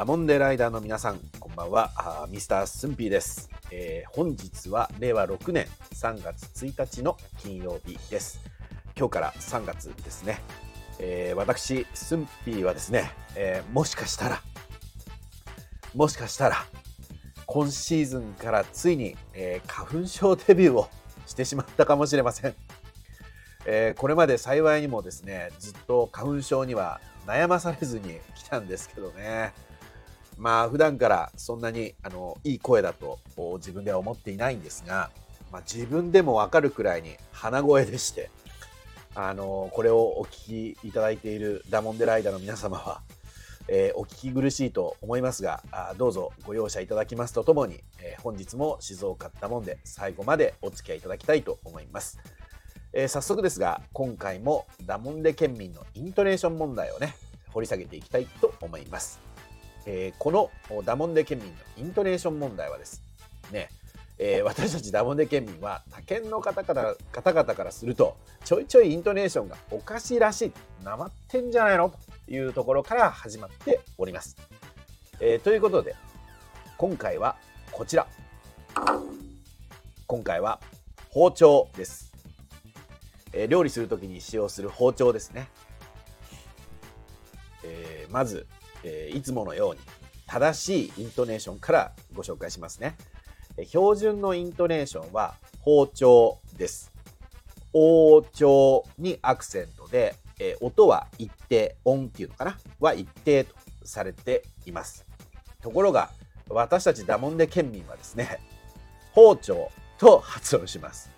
ダモンデライダーの皆さん、こんばんは。ミスタースンピーです、えー、本日は令和6年3月1日の金曜日です。今日から3月ですね。えー、私、スンピーはですね、えー、もしかしたら、もしかしたら、今シーズンからついに、え花粉症デビューをしてしまったかもしれません。えこれまで幸いにもですね、ずっと花粉症には悩まされずに来たんですけどね。まあ普段からそんなにあのいい声だと自分では思っていないんですが、まあ、自分でもわかるくらいに鼻声でして、あのこれをお聞きいただいているダモンデライダーの皆様は、えー、お聞き苦しいと思いますがあどうぞご容赦いただきますとともに、えー、本日も静岡ダモンで最後までお付き合いいただきたいと思います。えー、早速ですが今回もダモンデ県民のイントネーション問題をね掘り下げていきたいと思います。えー、このダモンデ県民のイントネーション問題はです。ね、えー、私たちダモンデ県民は他県の方々方々からするとちょいちょいイントネーションがおかしいらしい。なまってんじゃないの？というところから始まっております。えー、ということで今回はこちら。今回は包丁です、えー、料理する時に使用する包丁ですね、えー、まずえー、いつものように正しいイントネーションからご紹介しますね。え標準のイントネーションは包丁です。包丁にアクセントで、えー、音は一定、音っていうのかな？は一定とされています。ところが、私たちダモンデ県民はですね、包丁と発音します。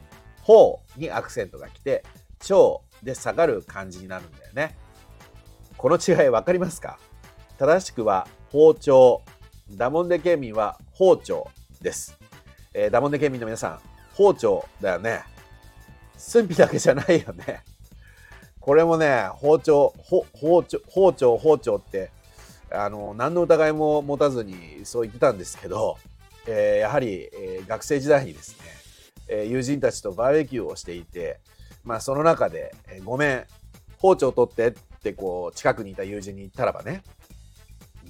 包にアクセントが来て、蝶で下がる感じになるんだよね。この違い分かりますか？正しくは包丁。ダモンデ県民は包丁です。えー、ダモンデ県民の皆さん、包丁だよね。寸否だけじゃないよね。これもね、包丁、包丁、包丁、包丁って、あの、何の疑いも持たずにそう言ってたんですけど、えー、やはり、えー、学生時代にですね、えー、友人たちとバーベキューをしていて、まあその中で、えー、ごめん、包丁取ってってこう近くにいた友人に言ったらばね、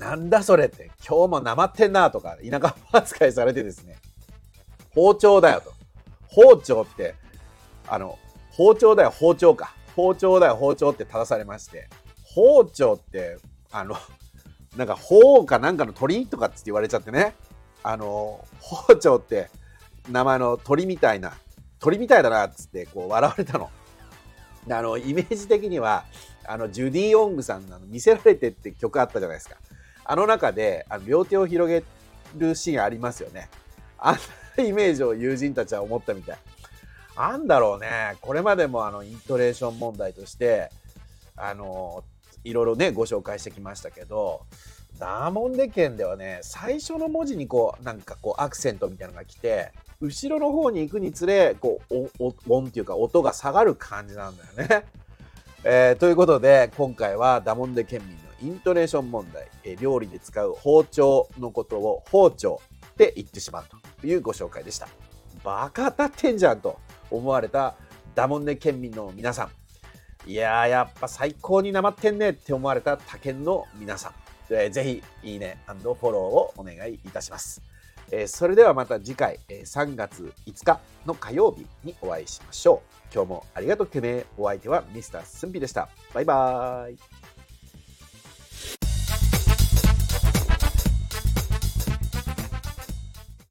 なんだそれって、今日もなまってんなとか、田舎扱いされてですね、包丁だよと。包丁って、あの、包丁だよ、包丁か。包丁だよ、包丁って正されまして、包丁って、あの、なんか、包かなんかの鳥とかって言われちゃってね、あの、包丁って名前の鳥みたいな、鳥みたいだなっつってこう笑われたの。あの、イメージ的には、あの、ジュディ・オングさんの見せられてって曲あったじゃないですか。あの中であの両手を広げるシーンありますよね。あんなイメージを友人たちは思ったみたい。あんだろうね。これまでもあのイントレーション問題として、あの、いろいろね、ご紹介してきましたけど、ダーモンデ県ではね、最初の文字にこう、なんかこうアクセントみたいなのが来て、後ろの方に行くにつれ、こう、音っていうか音が下がる感じなんだよね。えー、ということで、今回はダモンデ県民イントネーション問題、え料理で使う包丁のことを包丁って言ってしまうというご紹介でした。バカ当たってんじゃんと思われたダモンネ県民の皆さん。いやー、やっぱ最高になまってんねって思われた他県の皆さん。えー、ぜひ、いいねフォローをお願いいたします。えー、それではまた次回、えー、3月5日の火曜日にお会いしましょう。今日もありがとうけめえお相手はミスタースンピでした。バイバーイ。